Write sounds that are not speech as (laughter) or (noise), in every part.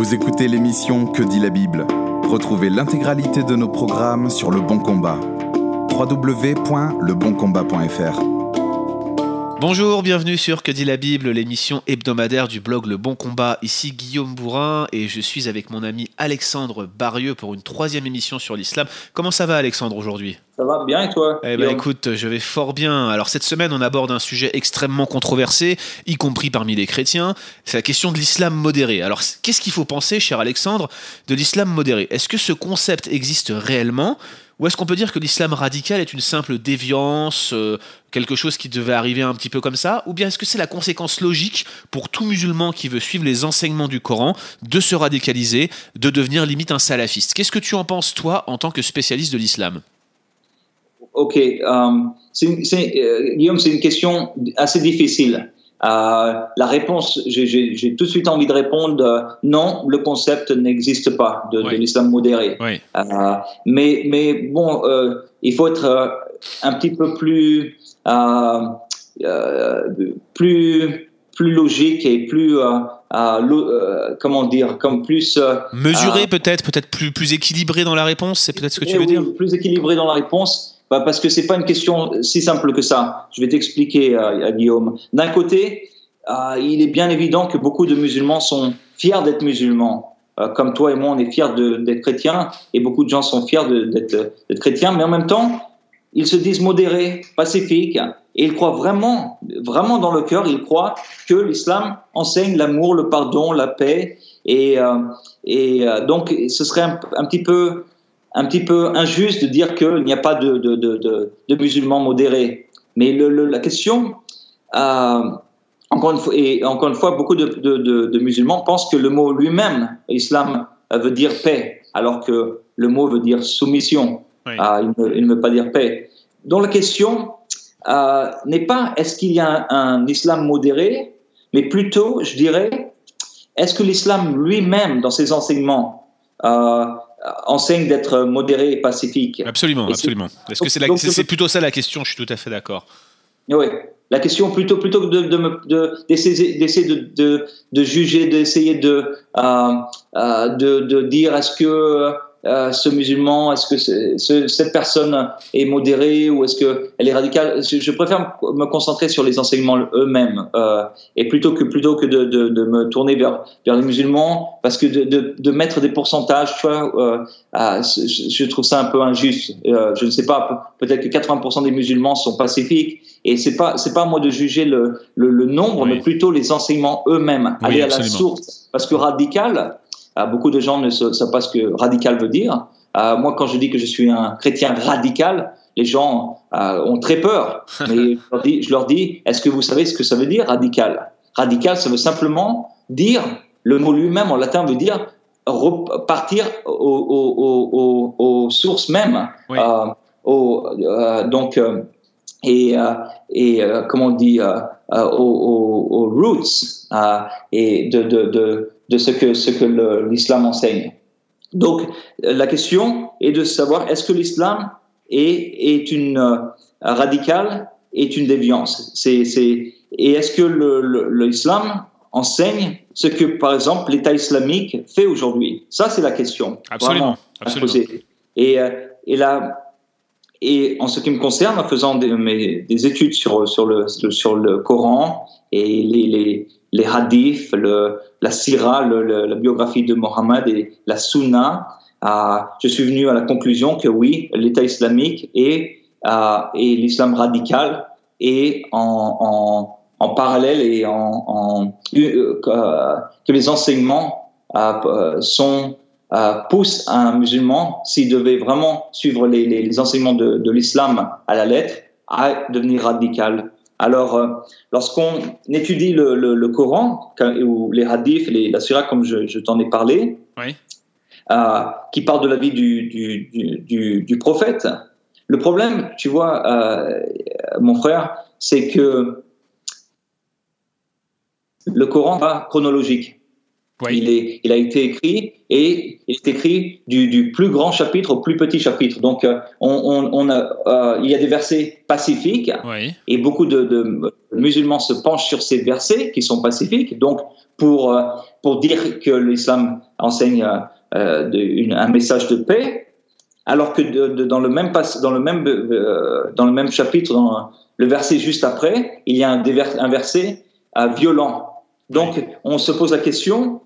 Vous écoutez l'émission Que dit la Bible? Retrouvez l'intégralité de nos programmes sur Le Bon Combat. www.leboncombat.fr Bonjour, bienvenue sur Que dit la Bible, l'émission hebdomadaire du blog Le Bon Combat. Ici Guillaume Bourrin et je suis avec mon ami Alexandre Barieux pour une troisième émission sur l'islam. Comment ça va Alexandre aujourd'hui? Ça va bien et toi Eh ben écoute, je vais fort bien. Alors cette semaine, on aborde un sujet extrêmement controversé, y compris parmi les chrétiens. C'est la question de l'islam modéré. Alors qu'est-ce qu'il faut penser, cher Alexandre, de l'islam modéré? Est-ce que ce concept existe réellement? Ou est-ce qu'on peut dire que l'islam radical est une simple déviance, euh, quelque chose qui devait arriver un petit peu comme ça? Ou bien est-ce que c'est la conséquence logique pour tout musulman qui veut suivre les enseignements du Coran de se radicaliser, de devenir limite un salafiste? Qu'est-ce que tu en penses, toi, en tant que spécialiste de l'islam? Ok, euh, Guillaume, c'est une question assez difficile. Euh, la réponse, j'ai tout de suite envie de répondre euh, non, le concept n'existe pas de, de l'islam modéré. Oui. Euh, mais, mais bon, euh, il faut être euh, un petit peu plus, plus, plus logique et plus, comment dire, comme plus mesuré peut-être, peut-être plus, plus équilibré dans la réponse. C'est peut-être ce que tu veux dire? Plus équilibré dans la réponse. Bah, parce que c'est pas une question si simple que ça. Je vais t'expliquer, euh, Guillaume. D'un côté, euh, il est bien évident que beaucoup de musulmans sont fiers d'être musulmans. Euh, comme toi et moi, on est fiers d'être chrétiens, et beaucoup de gens sont fiers d'être chrétiens, mais en même temps, ils se disent modérés, pacifiques, et ils croient vraiment, vraiment dans le cœur, ils croient que l'islam enseigne l'amour, le pardon, la paix, et, euh, donc ce serait un petit peu un petit peu injuste de dire qu'il n'y a pas de, de, de, de, musulmans modérés. Mais le, la question, euh, encore, une fois, et encore une fois, beaucoup de, musulmans pensent que le mot lui-même, islam, veut dire paix, alors que le mot veut dire soumission. Euh, il, ne, veut pas dire paix. Donc la question euh, n'est pas est-ce qu'il y a un, un, islam modéré, mais plutôt, je dirais, est-ce que l'islam lui-même, dans ses enseignements, euh, enseigne d'être modéré et pacifique. Absolument, absolument. Est-ce que c'est plutôt ça la question Je suis tout à fait d'accord. Oui, la question plutôt plutôt que d'essayer de, de, de, de, juger, d'essayer de, euh, euh, de, de dire est-ce que euh, ce musulman Est-ce que ce, cette personne est modérée ou est-ce qu'elle est radicale? Je, préfère me concentrer sur les enseignements eux-mêmes euh, et plutôt que plutôt que de, de, de, me tourner vers vers les musulmans parce que de, de mettre des pourcentages, tu vois, euh, je, je, trouve ça un peu injuste. Je ne sais pas, peut-être que 80% des musulmans sont pacifiques et c'est pas c'est pas à moi de juger le le, le nombre, mais plutôt les enseignements eux-mêmes, aller à la source, parce que radical beaucoup de gens ne savent pas ce que radical veut dire. Euh, moi, quand je dis que je suis un chrétien radical, les gens euh, ont très peur. (laughs) Mais je leur dis, est-ce que vous savez ce que ça veut dire radical? Radical, ça veut simplement dire, le mot lui-même en latin veut dire repartir aux, sources mêmes. donc, et, et comment on dit, aux, roots, et de, de, de de ce que, ce que l'islam enseigne. Donc, la question est de savoir est-ce que l'islam est, est une euh, radicale, est une déviance c'est, c'est, Et est-ce que l'islam enseigne ce que, par exemple, l'État islamique fait aujourd'hui? Ça, c'est la question. Absolument. absolument. Et, euh, et, là, et en ce qui me concerne, en faisant des, mes, des études sur, sur, le, sur le Coran et les, les les hadiths, le, la sira, la biographie de Mohammed et la sunna, euh, je suis venu à la conclusion que oui, l'État islamique et, euh, l'islam radical est en, parallèle et euh, que les enseignements poussent un musulman, s'il devait vraiment suivre les, enseignements de l'islam à la lettre, à devenir radical. Alors, euh, lorsqu'on étudie le, le, Coran, ou les hadiths, les, la surah, comme je, je t'en ai parlé, euh, qui parle de la vie du, du, du, du, prophète, le problème, tu vois, euh, mon frère, c'est que le Coran va chronologique. Il, est, il a été écrit et il est écrit du, du plus grand chapitre au plus petit chapitre. Donc, euh, on, on, on a, euh, il y a des versets pacifiques Oui. et beaucoup de, de musulmans se penchent sur ces versets qui sont pacifiques. Donc, pour, euh, pour dire que l'islam enseigne euh, de- une- un message de paix, alors que de- dans, le même dans, le même, euh, dans le même chapitre, dans le verset juste après, il y a un, verset violent. Donc, on se pose la question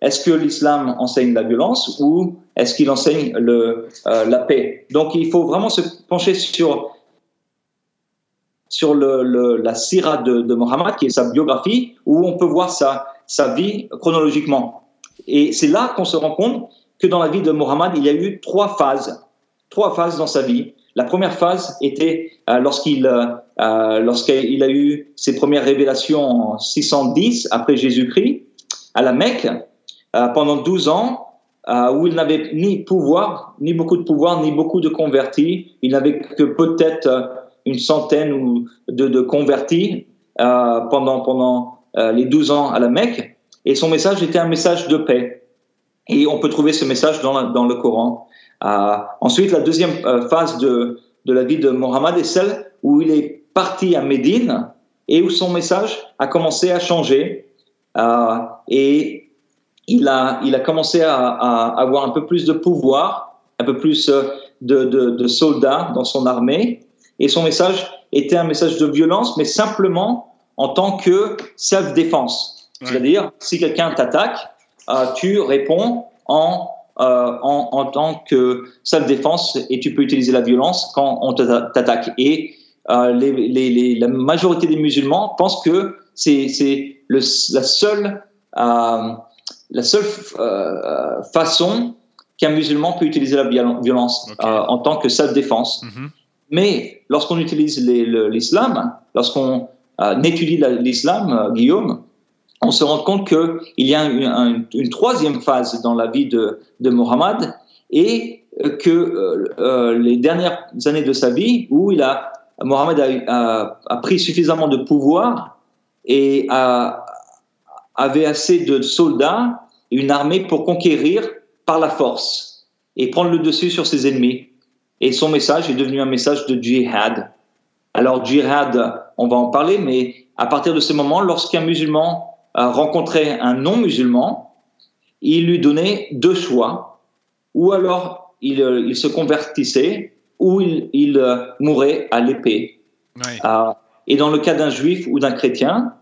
est-ce que l'islam enseigne la violence ou est-ce qu'il enseigne euh, la paix? Donc, il faut vraiment se pencher sur sur la sira de, Mohammed, qui est sa biographie, où on peut voir sa, sa vie chronologiquement. Et c'est là qu'on se rend compte que dans la vie de Mohammed, il y a eu trois phases, trois phases dans sa vie. La première phase était euh, lorsqu'il euh, lorsqu'il a eu ses premières révélations en 610 après Jésus-Christ à la Mecque euh, pendant 12 ans euh, où il n'avait ni pouvoir, ni beaucoup de pouvoir, ni beaucoup de convertis. Il n'avait que peut-être euh, une centaine de, de convertis pendant, pendant les 12 ans à la Mecque. Et son message était un message de paix. Et on peut trouver ce message dans, dans le Coran. Ensuite, la deuxième phase de, de la vie de Mohammed est celle où il est parti à Médine et où son message a commencé à changer. Et il a, il a commencé à, à avoir un peu plus de pouvoir, un peu plus euh, de, de, de soldats dans son armée. Et son message était un message de violence, mais simplement en tant que self-défense. Ouais. C'est-à-dire, si quelqu'un t'attaque, euh, tu réponds en, euh, en, en tant que self-défense et tu peux utiliser la violence quand on t'atta- t'attaque. Et euh, les, les, les, la majorité des musulmans pensent que c'est le- la seule, la seule euh, façon qu'un musulman peut utiliser la viol- violence euh, en tant que self-défense. Mhm. Mais lorsqu'on utilise l'islam, lorsqu'on euh, étudie la- l'islam, euh, Guillaume, on se rend compte qu'il y a une, un- une troisième phase dans la vie de, de Mohammed et euh, que euh, euh, les dernières années de sa vie où il a, Mohammed a, a- a pris suffisamment de pouvoir et a- avait assez de soldats et une armée pour conquérir par la force et prendre le dessus sur ses ennemis. Et son message est devenu un message de djihad. Alors, djihad, on va en parler, mais à partir de ce moment, lorsqu'un musulman euh, rencontrait un non-musulman, il lui donnait deux choix. Ou alors, il, euh, il se convertissait, ou il, il euh, mourait à l'épée. Euh, et dans le cas d'un juif ou d'un chrétien,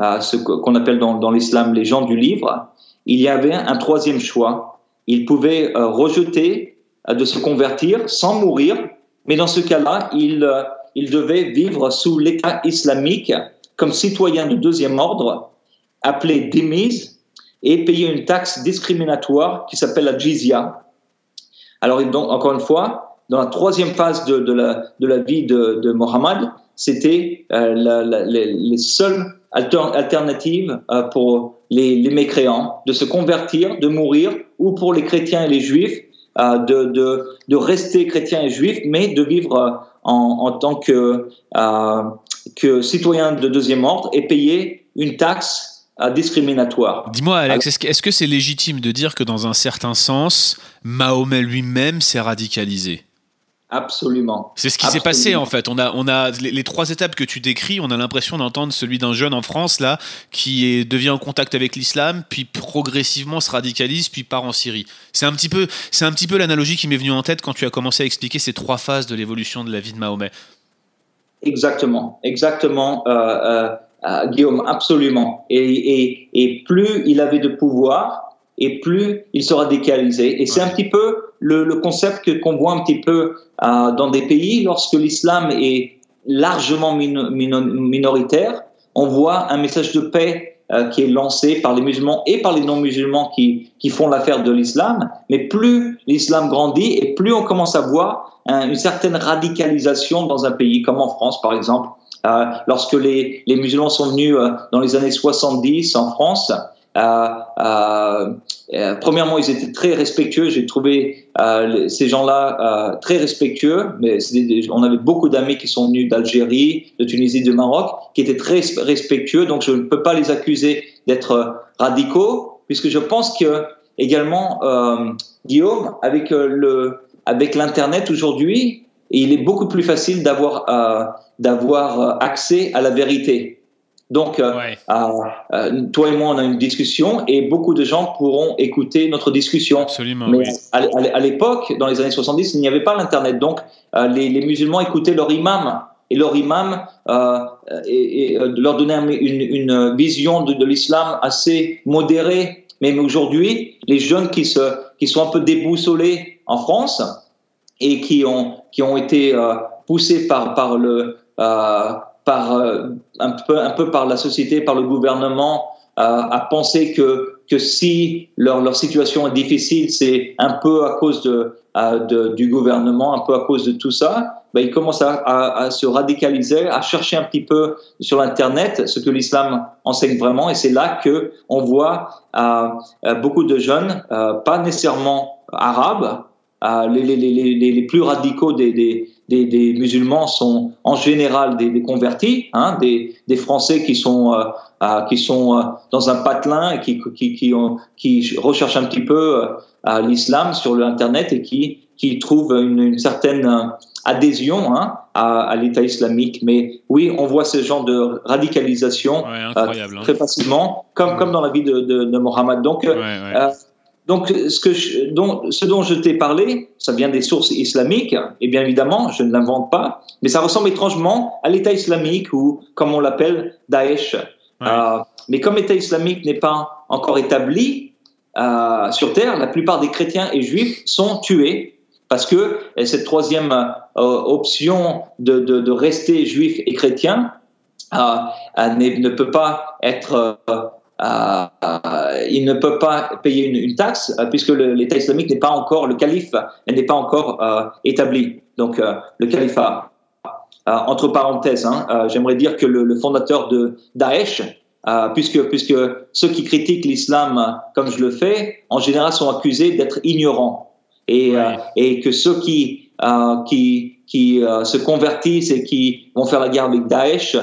ce qu'on appelle dans, dans l'islam les gens du livre, il y avait un troisième choix. Il pouvait euh, rejeter euh, de se convertir sans mourir, mais dans ce cas-là, il, euh, il devait vivre sous l'État islamique comme citoyen de deuxième ordre, appelé démise, et payer une taxe discriminatoire qui s'appelle la jizya. Alors, donc, encore une fois, dans la troisième phase de, de la, de la vie de, de Mohammed, c'était euh, les, les seules alter- alternatives euh, pour les, les mécréants de se convertir, de mourir, ou pour les chrétiens et les juifs euh, de, rester chrétiens et juifs, mais de vivre en, en tant que, que citoyen de deuxième ordre et payer une taxe discriminatoire. Dis-moi, Alex, est-ce que c'est légitime de dire que dans un certain sens, Mahomet lui-même s'est radicalisé? Absolument. C'est ce qui s'est passé en fait. On a, on a les, les trois étapes que tu décris. On a l'impression d'entendre celui d'un jeune en France là qui est, devient en contact avec l'islam, puis progressivement se radicalise, puis part en Syrie. C'est un petit peu, c'est un petit peu l'analogie qui m'est venue en tête quand tu as commencé à expliquer ces trois phases de l'évolution de la vie de Mahomet. Exactement, exactement, euh, euh, euh, Guillaume, absolument. Et, et, et plus il avait de pouvoir, et plus il se radicalisait. Et c'est un petit peu le, le concept qu'on voit un petit peu euh, dans des pays lorsque l'islam est largement mino- mino- minoritaire. On voit un message de paix euh, qui est lancé par les musulmans et par les non-musulmans qui, qui font l'affaire de l'islam. Mais plus l'islam grandit et plus on commence à voir un- une certaine radicalisation dans un pays comme en France, par exemple. Euh, lorsque les, les musulmans sont venus dans les années 70 en France, premièrement, ils étaient très respectueux. J'ai trouvé euh, ces gens-là euh, très respectueux. Mais on avait beaucoup d'amis qui sont venus d'Algérie, de Tunisie, de Maroc, qui étaient très respectueux. Donc, je ne peux pas les accuser d'être euh, radicaux. puisque je pense que également, euh, Guillaume, avec le avec l'internet aujourd'hui, il est beaucoup plus facile d'avoir d'avoir accès à la vérité. Donc, euh, euh, toi et moi, on a une discussion et beaucoup de gens pourront écouter notre discussion. Absolument. Mais à, l'époque, dans les années 70, il n'y avait pas l'Internet. Donc, euh, les, musulmans écoutaient leur imam. Et leur imam et, leur donnait une, une vision de, de l'islam assez modérée. Mais aujourd'hui, les jeunes qui, se, qui sont un peu déboussolés en France et qui ont, qui ont été poussés par, par le euh, un peu, par la société, par le gouvernement, euh, à penser que que si leur, leur situation est difficile, c'est un peu à cause de, de, du gouvernement, un peu à cause de tout ça, ben, ils commencent à, se radicaliser, à chercher un petit peu sur Internet ce que l'islam enseigne vraiment. Et c'est là que on voit euh, beaucoup de jeunes, euh, pas nécessairement arabes, euh, les, plus radicaux des, des, des, musulmans sont en général des, des convertis, hein, des, des, Français qui sont, euh, euh, qui sont euh, dans un patelin et qui, qui, qui, ont, qui recherchent un petit peu euh, l'islam sur l'internet et qui, qui trouvent une, une certaine adhésion hein, à, à l'État islamique. Mais oui, on voit ce genre de radicalisation ouais, incroyable, hein. très facilement, comme, comme dans la vie de, de, de Mohammed. Donc, ouais, donc, ce, que je, dont, ce dont je t'ai parlé, ça vient des sources islamiques, et bien évidemment, je ne l'invente pas, mais ça ressemble étrangement à l'État islamique ou, comme on l'appelle, Daesh. Euh, mais comme l'État islamique n'est pas encore établi euh, sur Terre, la plupart des chrétiens et juifs sont tués parce que cette troisième euh, option de, de, de, rester juif et chrétien euh, ne peut pas être euh, euh, il ne peut pas payer une, une taxe euh, puisque l'État islamique n'est pas encore, le calife n'est pas encore établi. Donc le califat. entre parenthèses, hein, j'aimerais dire que le, le, fondateur de Daesh, puisque, puisque ceux qui critiquent l'islam comme je le fais, en général sont accusés d'être ignorants. Et, ouais. et que ceux qui, qui, qui se convertissent et qui vont faire la guerre avec Daesh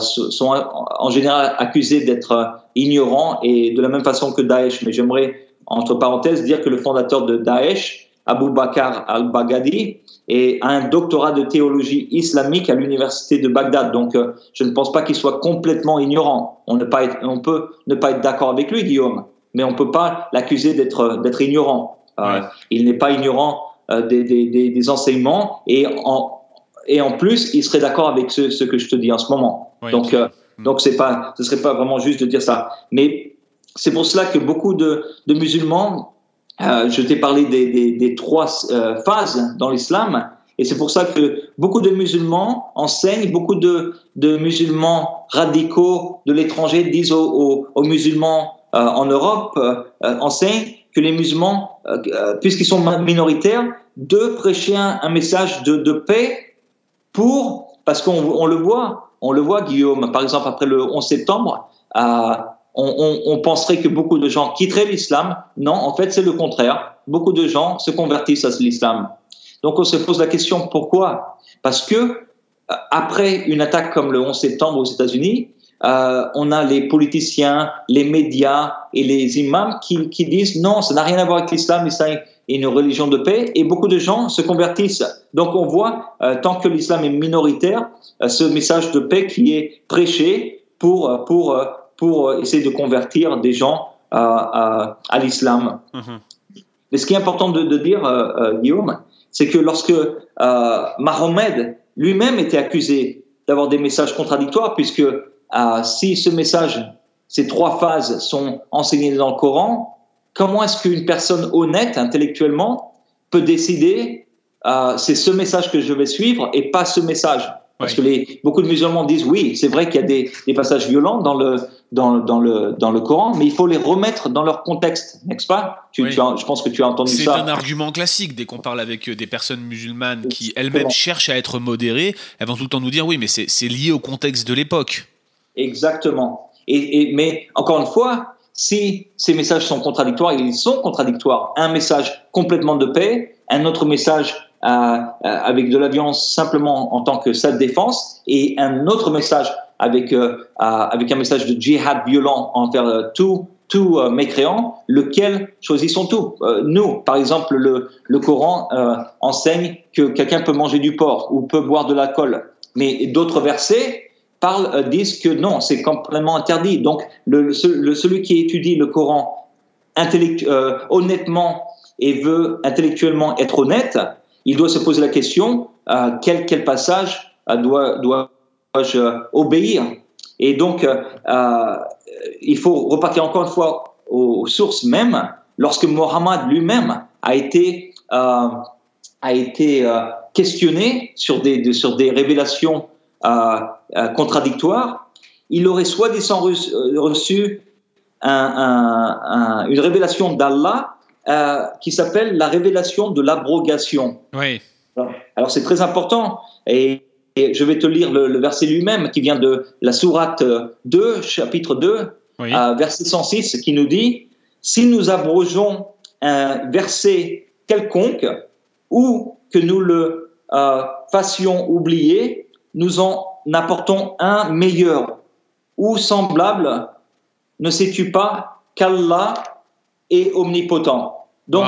sont en général accusés d'être ignorant et de la même façon que Daesh. Mais j'aimerais, entre parenthèses, dire que le fondateur de Daesh, Abu Bakr al-Baghdadi, a un doctorat de théologie islamique à l'université de Bagdad. Donc, euh, je ne pense pas qu'il soit complètement ignorant. On, ne pas être, on peut ne pas être d'accord avec lui, Guillaume, mais on ne peut pas l'accuser d'être ignorant. Euh, il n'est pas ignorant euh, des, des, des, enseignements et en, et en plus, il serait d'accord avec ce, ce, que je te dis en ce moment. Oui, Donc, euh, Mm. Donc c'est pas, ce serait pas vraiment juste de dire ça. Mais c'est pour cela que beaucoup de, de musulmans, euh, je t'ai parlé des, des, des trois euh, phases dans l'islam, et c'est pour ça que beaucoup de musulmans enseignent, beaucoup de, de musulmans radicaux de l'étranger disent aux, aux, aux musulmans euh, en Europe, enseignent que les musulmans, puisqu'ils sont minoritaires, de prêcher un, un message de, de paix pour, parce qu'on on le voit, on le voit, Guillaume, par exemple, après le 11 septembre, euh, on, on, on, penserait que beaucoup de gens quitteraient l'islam. Non, en fait, c'est le contraire. Beaucoup de gens se convertissent à l'islam. Donc, on se pose la question pourquoi? Parce que euh, après une attaque comme le 11 septembre aux États-Unis, euh, on a les politiciens, les médias et les imams qui, qui disent non, ça n'a rien à voir avec l'islam, l'islam une religion de paix et beaucoup de gens se convertissent. Donc on voit, euh, tant que l'islam est minoritaire, euh, ce message de paix qui est prêché pour, euh, pour, pour essayer de convertir des gens à, à l'islam. Mm -hmm. Mais ce qui est important de, de dire, Guillaume, c'est que lorsque Mahomet lui-même était accusé d'avoir des messages contradictoires, puisque si ce message, ces trois phases sont enseignées dans le Coran, comment est-ce qu'une personne honnête intellectuellement peut décider euh, c'est ce message que je vais suivre et pas ce message? Parce oui. que les, beaucoup de musulmans disent oui, c'est vrai qu'il y a des, des, passages violents dans le, dans, dans, le, dans le Coran, mais il faut les remettre dans leur contexte, n'est-ce pas? Tu, oui. tu as, Je pense que tu as entendu ça. C'est un argument classique dès qu'on parle avec euh, des personnes musulmanes qui elles-mêmes cherchent à être modérées, elles vont tout le temps nous dire oui, mais c'est lié au contexte de l'époque. Exactement. Et, et, mais encore une fois, si ces messages sont contradictoires, ils sont contradictoires. Un message complètement de paix, un autre message euh, euh, avec de la violence simplement en tant que self-défense, et un autre message avec, euh, avec un message de djihad violent envers tout, tout mécréant, lequel choisissons tout? Nous, par exemple, le, le Coran enseigne que quelqu'un peut manger du porc ou peut boire de l'alcool, mais d'autres versets parlent, disent que non, c'est complètement interdit. Donc, celui qui étudie le Coran honnêtement et veut intellectuellement être honnête, il doit se poser la question quel, quel passage dois, dois-je obéir? Et donc, il faut repartir encore une fois aux, sources mêmes. Lorsque Mohammed lui-même a été, euh, euh, questionné sur des, révélations euh, contradictoires, il aurait soi-disant reçu une révélation d'Allah qui s'appelle la révélation de l'abrogation. Oui. Alors c'est très important et, je vais te lire le, le verset lui-même qui vient de la sourate 2, chapitre 2, verset 106, qui nous dit si nous abrogeons un verset quelconque ou que nous le euh, fassions oublier, nous en apportons un meilleur ou semblable. Ne sais-tu pas qu'Allah est omnipotent Donc,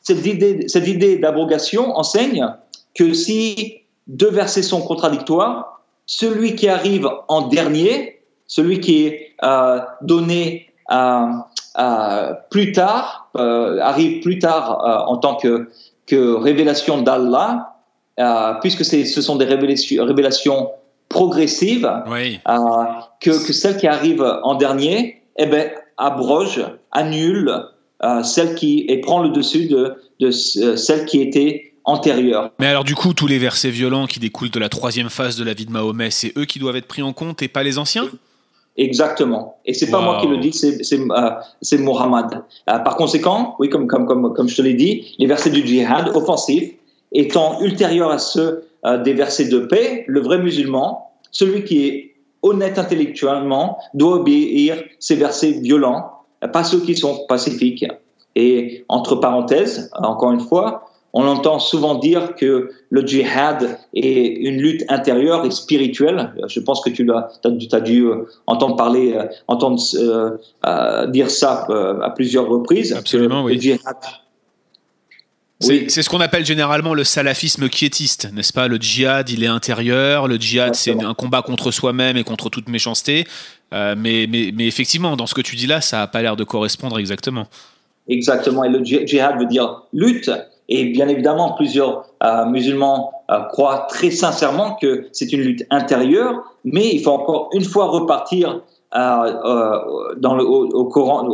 cette idée, cette idée d'abrogation enseigne que si deux versets sont contradictoires, celui qui arrive en dernier celui qui est euh, donné euh, euh, plus tard, arrive plus tard en tant que, que révélation d'Allah, puisque ce sont des révélations, révélations progressives, que, que, celle qui arrive en dernier, eh ben, abroge, annule celle qui et prend le dessus de, de celle qui était antérieure. Mais alors du coup, tous les versets violents qui découlent de la troisième phase de la vie de Mahomet, c'est eux qui doivent être pris en compte et pas les anciens? Exactement. Et c'est pas moi qui le dis, c'est euh, Mohammed. Euh, par conséquent, oui, comme comme comme comme je te l'ai dit, les versets du djihad offensif étant ultérieurs à ceux euh, des versets de paix, le vrai musulman, celui qui est honnête intellectuellement, doit obéir ces versets violents, pas ceux qui sont pacifiques. Et entre parenthèses, encore une fois, on entend souvent dire que le djihad est une lutte intérieure et spirituelle. Je pense que tu as, as, dû euh, entendre parler, euh, entendre euh, dire ça à plusieurs reprises. Absolument, oui. C'est ce qu'on appelle généralement le salafisme quiétiste, n'est-ce pas? Le djihad, il est intérieur. Le djihad, c'est un combat contre soi-même et contre toute méchanceté. mais, mais, mais, effectivement, dans ce que tu dis là, ça n'a pas l'air de correspondre exactement. Exactement. Et le djihad veut dire lutte. Et bien évidemment, plusieurs euh, musulmans euh, croient très sincèrement que c'est une lutte intérieure, mais il faut encore une fois repartir euh, dans le, au, Coran,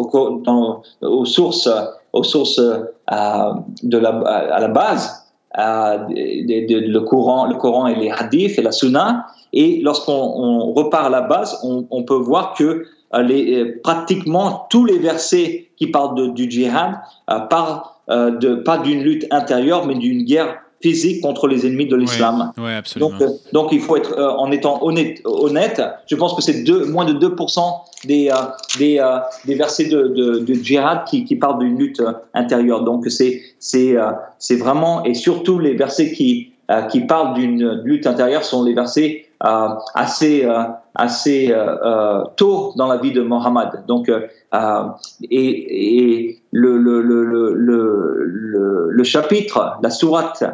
dans, aux sources, aux sources de la, à la base, le, Coran, le Coran et les hadiths et la Sunna. Et lorsqu'on repart à la base, on, peut voir que les, pratiquement tous les versets qui parlent de, du djihad parlent euh, de, pas d'une lutte intérieure, mais d'une guerre physique contre les ennemis de l'islam. donc, euh, donc, il faut être, euh, en étant honnête, honnête, je pense que c'est moins de 2% des, des, des, versets de, de, de djihad qui, qui parlent d'une lutte intérieure. Donc c'est c'est vraiment, et surtout les versets qui, qui parlent d'une lutte intérieure sont les versets assez, assez tôt dans la vie de Mohammed. Donc, et, et le, le, le, le, le chapitre, la sourate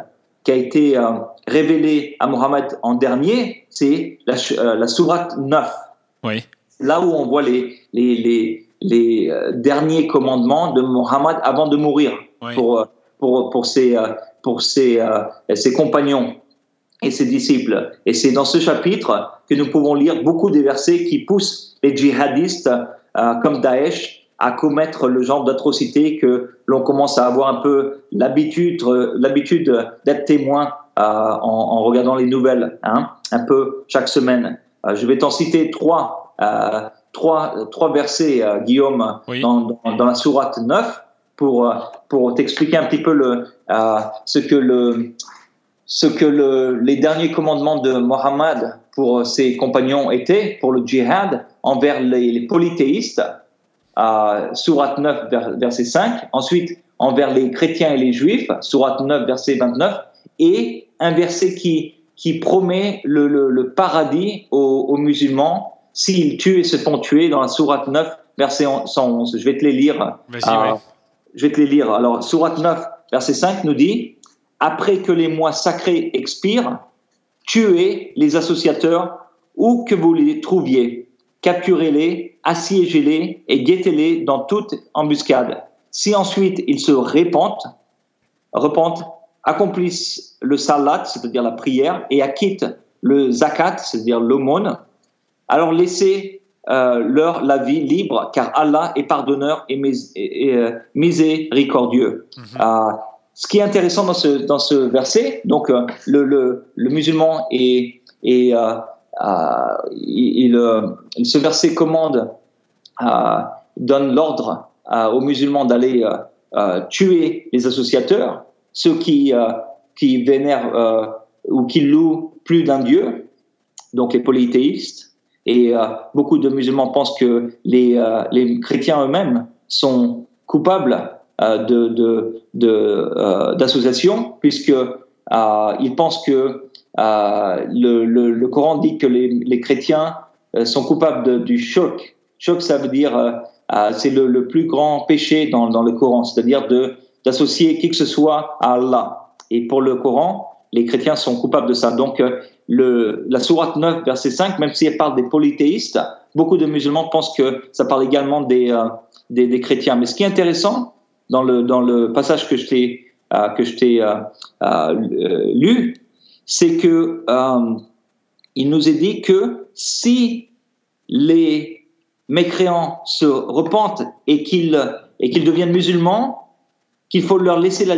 qui a été euh, révélée à Mohammed en dernier, c'est la, euh, la sourate 9. Oui. Là où on voit les, les, les, les euh, derniers commandements de Mohammed avant de mourir pour, pour, pour, ses, pour ses, ses compagnons et ses disciples. Et c'est dans ce chapitre que nous pouvons lire beaucoup des versets qui poussent les djihadistes comme Daesh à commettre le genre d'atrocité que l'on commence à avoir un peu l'habitude, l'habitude d'être témoin euh, en, en, regardant les nouvelles, hein, un peu chaque semaine. Euh, je vais t'en citer trois, euh, trois, trois versets, euh, Guillaume, dans, dans, dans, la sourate 9 pour, pour t'expliquer un petit peu le, ce que, le, ce que le, les derniers commandements de Mohammed pour ses compagnons étaient, pour le djihad, envers les, les polythéistes à Sourate 9, verset 5. Ensuite, envers les chrétiens et les juifs, Sourate 9, verset 29. Et un verset qui, qui promet le, le, le paradis aux, aux musulmans s'ils tuent et se font tuer dans la Sourate 9, verset 111. Je vais te les lire. Vas-y, Je vais te les lire. Alors, Surat 9, verset 5 nous dit Après que les mois sacrés expirent, tuez les associateurs où que vous les trouviez. Capturez-les, assiégez-les et guettez-les dans toute embuscade. Si ensuite ils se repentent, repentent, accomplissent le salat, c'est-à-dire la prière, et acquittent le zakat, c'est-à-dire l'aumône, alors laissez euh, leur la vie libre, car Allah est pardonneur et, euh, miséricordieux. Mhm. Euh, ce qui est intéressant dans ce, dans ce verset, donc le, le, le, musulman est, est il, il, ce verset commande, donne l'ordre aux musulmans d'aller tuer les associateurs, ceux qui, qui vénèrent ou qui louent plus d'un dieu, donc les polythéistes. Et euh, beaucoup de musulmans pensent que les, euh, les chrétiens eux-mêmes sont coupables euh, de, de, de d'association, puisque ils pensent que le, le, Coran dit que les, chrétiens sont coupables du choc. Choc, ça veut dire c'est le, plus grand péché dans, le Coran, c'est-à-dire d'associer qui que ce soit à Allah. Et pour le Coran, les chrétiens sont coupables de ça. Donc, la sourate 9, verset 5, même si elle parle des polythéistes, beaucoup de musulmans pensent que ça parle également des, euh, chrétiens. Mais ce qui est intéressant dans le, passage que je t'ai euh, euh, euh lu, c'est que il nous est dit que si les mécréants se repentent et qu'ils et qu'ils deviennent musulmans, qu'il faut leur laisser la,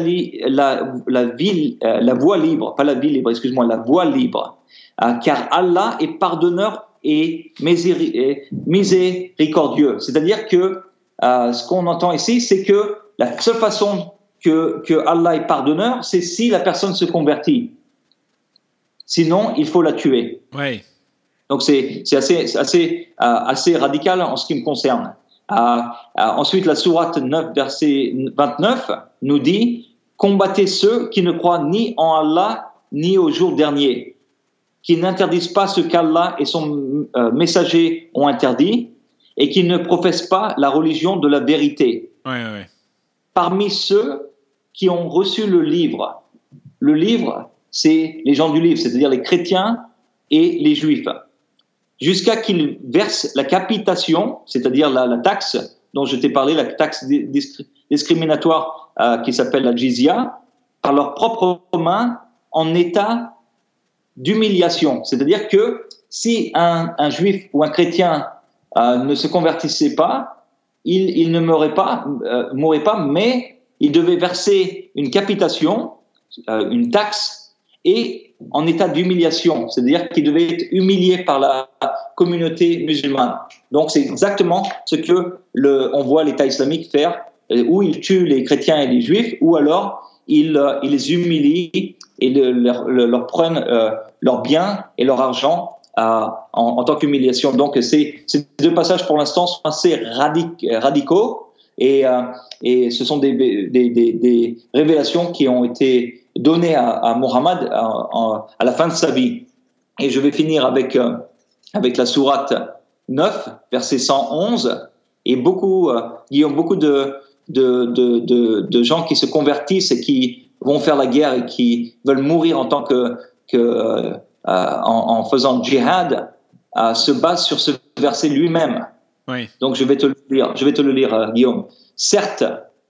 la, vie, la voie libre, pas la vie libre, excuse-moi, la voie libre. Euh, car Allah est pardonneur et miséricordieux. C'est-à-dire que euh, ce qu'on entend ici, c'est que la seule façon que, que Allah est pardonneur, c'est si la personne se convertit. Sinon, il faut la tuer. Oui. Donc c'est assez, assez, euh, assez radical en ce qui me concerne. ensuite, la sourate 9, verset 29, nous dit Combattez ceux qui ne croient ni en Allah ni au jour dernier qui n'interdisent pas ce qu'Allah et son euh, messager ont interdit et qui ne professent pas la religion de la vérité. Parmi ceux qui ont reçu le livre, le livre, c'est les gens du livre, c'est-à-dire les chrétiens et les juifs, jusqu'à qu'ils versent la capitation, c'est-à-dire la, taxe dont je t'ai parlé, la taxe discriminatoire euh, qui s'appelle la jizya, par leurs propres mains en état d'humiliation. C'est-à-dire que si un, juif ou un chrétien euh, ne se convertissait pas, il, ne mourrait pas, euh, mourrait pas, mais il devait verser une capitation, une taxe, et en état d'humiliation, c'est-à-dire qu'il devait être humilié par la communauté musulmane. Donc c'est exactement ce que le, on voit l'État islamique faire, où il tue les chrétiens et les juifs, ou alors il, il les humilie et leur, leur, prennent euh, leurs biens et leur argent en, tant qu'humiliation. Donc ces, ces, deux passages pour l'instant sont assez radicaux et, euh, et ce sont des, des, des, révélations qui ont été données à, à Mohammed à, à, la fin de sa vie. Et je vais finir avec, euh, avec la sourate 9, verset 111. Et beaucoup, Guillaume, beaucoup de, de, de, de, de gens qui se convertissent et qui vont faire la guerre et qui veulent mourir en tant que, que euh, en, en, faisant djihad, euh, se basent sur ce verset lui-même. Oui. Donc je vais te le lire, je vais te le lire, euh, Guillaume. Certes,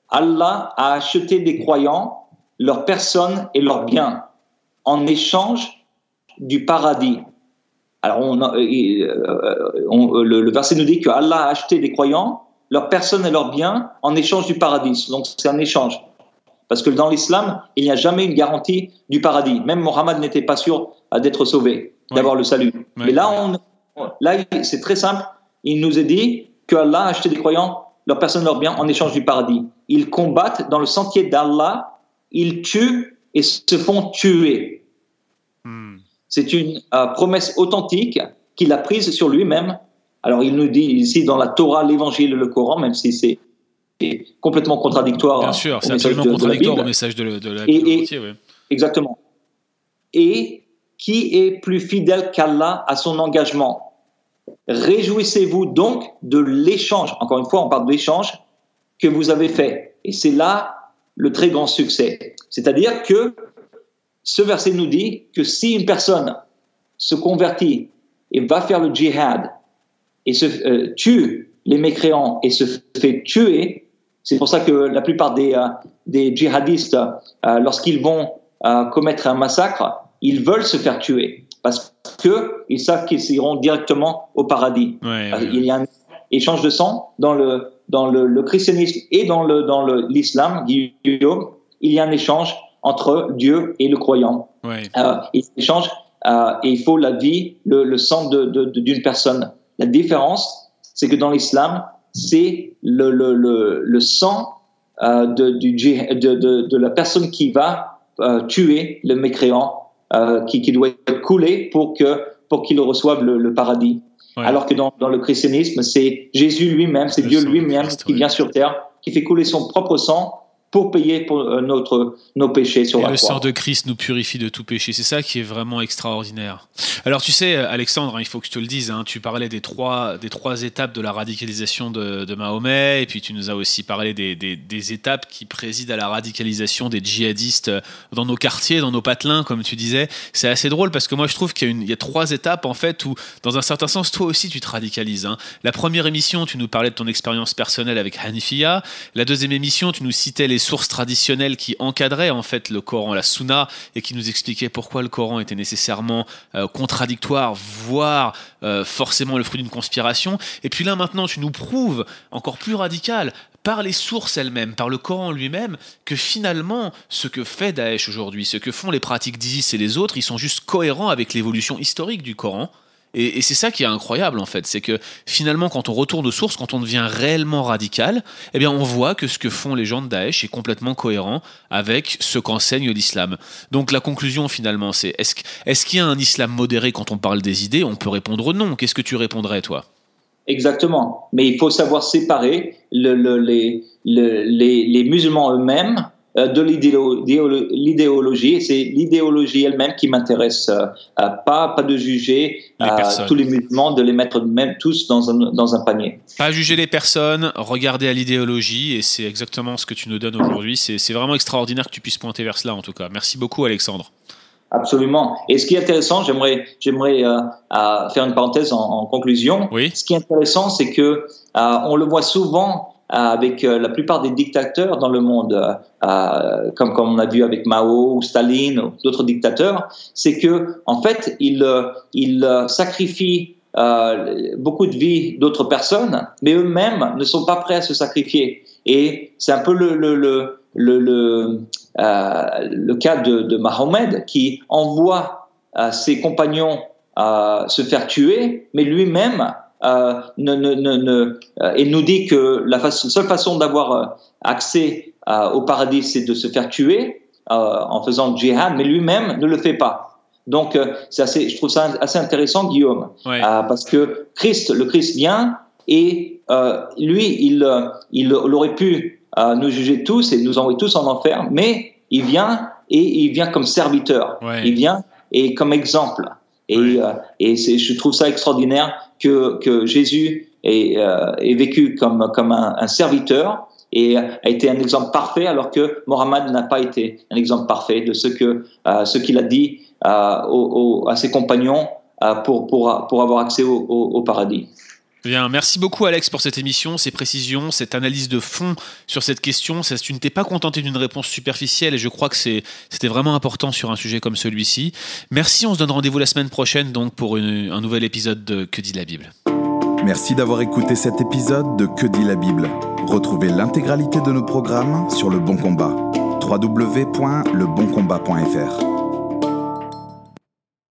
Allah a acheté des croyants leurs personnes et leurs biens en échange du paradis. Alors on, on, le, le, verset nous dit que Allah a acheté des croyants leurs personnes et leurs biens en échange du paradis. Donc c'est un échange. Parce que dans l'islam, il n'y a jamais une garantie du paradis. Même Mohammed n'était pas sûr d'être sauvé, d'avoir le salut. Mais là, on, là, c'est très simple. Il nous est dit que Allah a acheté des croyants, leurs personnes, leurs biens, en échange du paradis. Ils combattent dans le sentier d'Allah, ils tuent et se font tuer. Hmm. C'est une euh, promesse authentique qu'il a prise sur lui-même. Alors, il nous dit ici dans la Torah, l'Évangile, le Coran, même si c'est complètement contradictoire. Bien sûr, c'est absolument contradictoire au message de, la Bible. Exactement. Et qui est plus fidèle qu'Allah à son engagement Réjouissez-vous donc de l'échange. Encore une fois, on parle de l'échange que vous avez fait. Et c'est là le très grand succès. C'est-à-dire que ce verset nous dit que si une personne se convertit et va faire le djihad et se euh, tue les mécréants et se fait tuer, c'est pour ça que la plupart des, euh, des djihadistes, euh, lorsqu'ils vont commettre un massacre, ils veulent se faire tuer parce qu'ils savent qu'ils iront directement au paradis. Il y a un échange de sang dans le, dans le, le christianisme et dans le dans l'islam, il y a un échange entre Dieu et le croyant. Ouais. Euh, il échange euh, et il faut la vie, le, le sang d'une de, de, personne. La différence, c'est que dans l'islam, c'est le, le, le, le, sang euh, de, du, de, de, la personne qui va euh, tuer le mécréant, qui, qui doit être coulé pour que pour qu'il reçoive le, le Alors que dans, dans le christianisme, c'est Jésus lui-même, c'est Dieu lui-même qui vient sur terre, qui fait couler son propre sang pour payer pour euh, notre, nos péchés sur et la le croix. sang de Christ nous purifie de tout péché. C'est ça qui est vraiment extraordinaire. Alors tu sais, Alexandre, hein, il faut que je te le dise, hein, tu parlais des trois, des trois étapes de la radicalisation de, de Mahomet, et puis tu nous as aussi parlé des, des, des, étapes qui président à la radicalisation des djihadistes dans nos quartiers, dans nos patelins, comme tu disais. C'est assez drôle parce que moi je trouve qu'il y, a une, il y a trois étapes en fait où, dans un certain sens, toi aussi tu te radicalises. Hein. La première émission, tu nous parlais de ton expérience personnelle avec Hanifia. La deuxième émission, tu nous citais les sources traditionnelles qui encadraient en fait le Coran, la Sunna, et qui nous expliquaient pourquoi le Coran était nécessairement euh, contradictoire, voire euh, forcément le fruit d'une conspiration. Et puis là maintenant, tu nous prouves encore plus radical par les sources elles-mêmes, par le Coran lui-même, que finalement, ce que fait Daesh aujourd'hui, ce que font les pratiques d'ISIS et les autres, ils sont juste cohérents avec l'évolution historique du Coran. Et, c'est ça qui est incroyable en fait, c'est que finalement quand on retourne aux sources, quand on devient réellement radical, eh bien on voit que ce que font les gens de Daesh est complètement cohérent avec ce qu'enseigne l'islam. Donc la conclusion finalement c'est est-ce est qu'il y a un islam modéré quand on parle des idées? On peut répondre non. Qu'est-ce que tu répondrais toi? Exactement. Mais il faut savoir séparer le, le, les, les, musulmans eux-mêmes de l'idéologie. C'est l'idéologie elle-même qui m'intéresse, euh, pas, pas de juger les euh, tous les musulmans, de les mettre même tous dans un, dans un panier. Pas juger les personnes, regarder à l'idéologie, et c'est exactement ce que tu nous donnes aujourd'hui. C'est vraiment extraordinaire que tu puisses pointer vers cela, en tout cas. Merci beaucoup, Alexandre. Absolument. Et ce qui est intéressant, j'aimerais, j'aimerais euh, euh, faire une parenthèse en, en conclusion. Oui. Ce qui est intéressant, c'est que euh, on le voit souvent avec la plupart des dictateurs dans le monde, euh, comme, comme on a vu avec Mao ou Staline ou d'autres dictateurs, c'est que en fait, ils, ils sacrifient euh, beaucoup de vies d'autres personnes, mais eux-mêmes ne sont pas prêts à se sacrifier. Et c'est un peu le, le, le, le, euh, le cas de, de Mahomet qui envoie euh, ses compagnons se faire tuer, mais lui-même euh, ne, ne, ne, euh, et nous dit que la façon, seule façon d'avoir euh, accès au paradis, c'est de se faire tuer en faisant le djihad, mais lui-même ne le fait pas. Donc, c'est assez, je trouve ça assez intéressant, Guillaume, ouais. parce que Christ, le Christ vient et lui, il, il, aurait pu nous juger tous et nous envoyer tous en enfer, mais il vient et il vient comme serviteur. Ouais. Il vient et comme exemple. Et, euh, et c'est, je trouve ça extraordinaire que, que Jésus ait, euh, ait vécu comme, comme un, un serviteur et a été un exemple parfait, alors que Mohammed n'a pas été un exemple parfait de ce que euh, ce qu'il a dit euh, au- au- à ses compagnons euh, pour, pour, pour avoir accès au, au, au paradis. Merci beaucoup Alex pour cette émission, ces précisions, cette analyse de fond sur cette question. Tu ne t'es pas contenté d'une réponse superficielle et je crois que c'était vraiment important sur un sujet comme celui-ci. Merci, on se donne rendez-vous la semaine prochaine donc pour un nouvel épisode de Que dit la Bible. Merci d'avoir écouté cet épisode de Que dit la Bible. Retrouvez l'intégralité de nos programmes sur Le Bon Combat.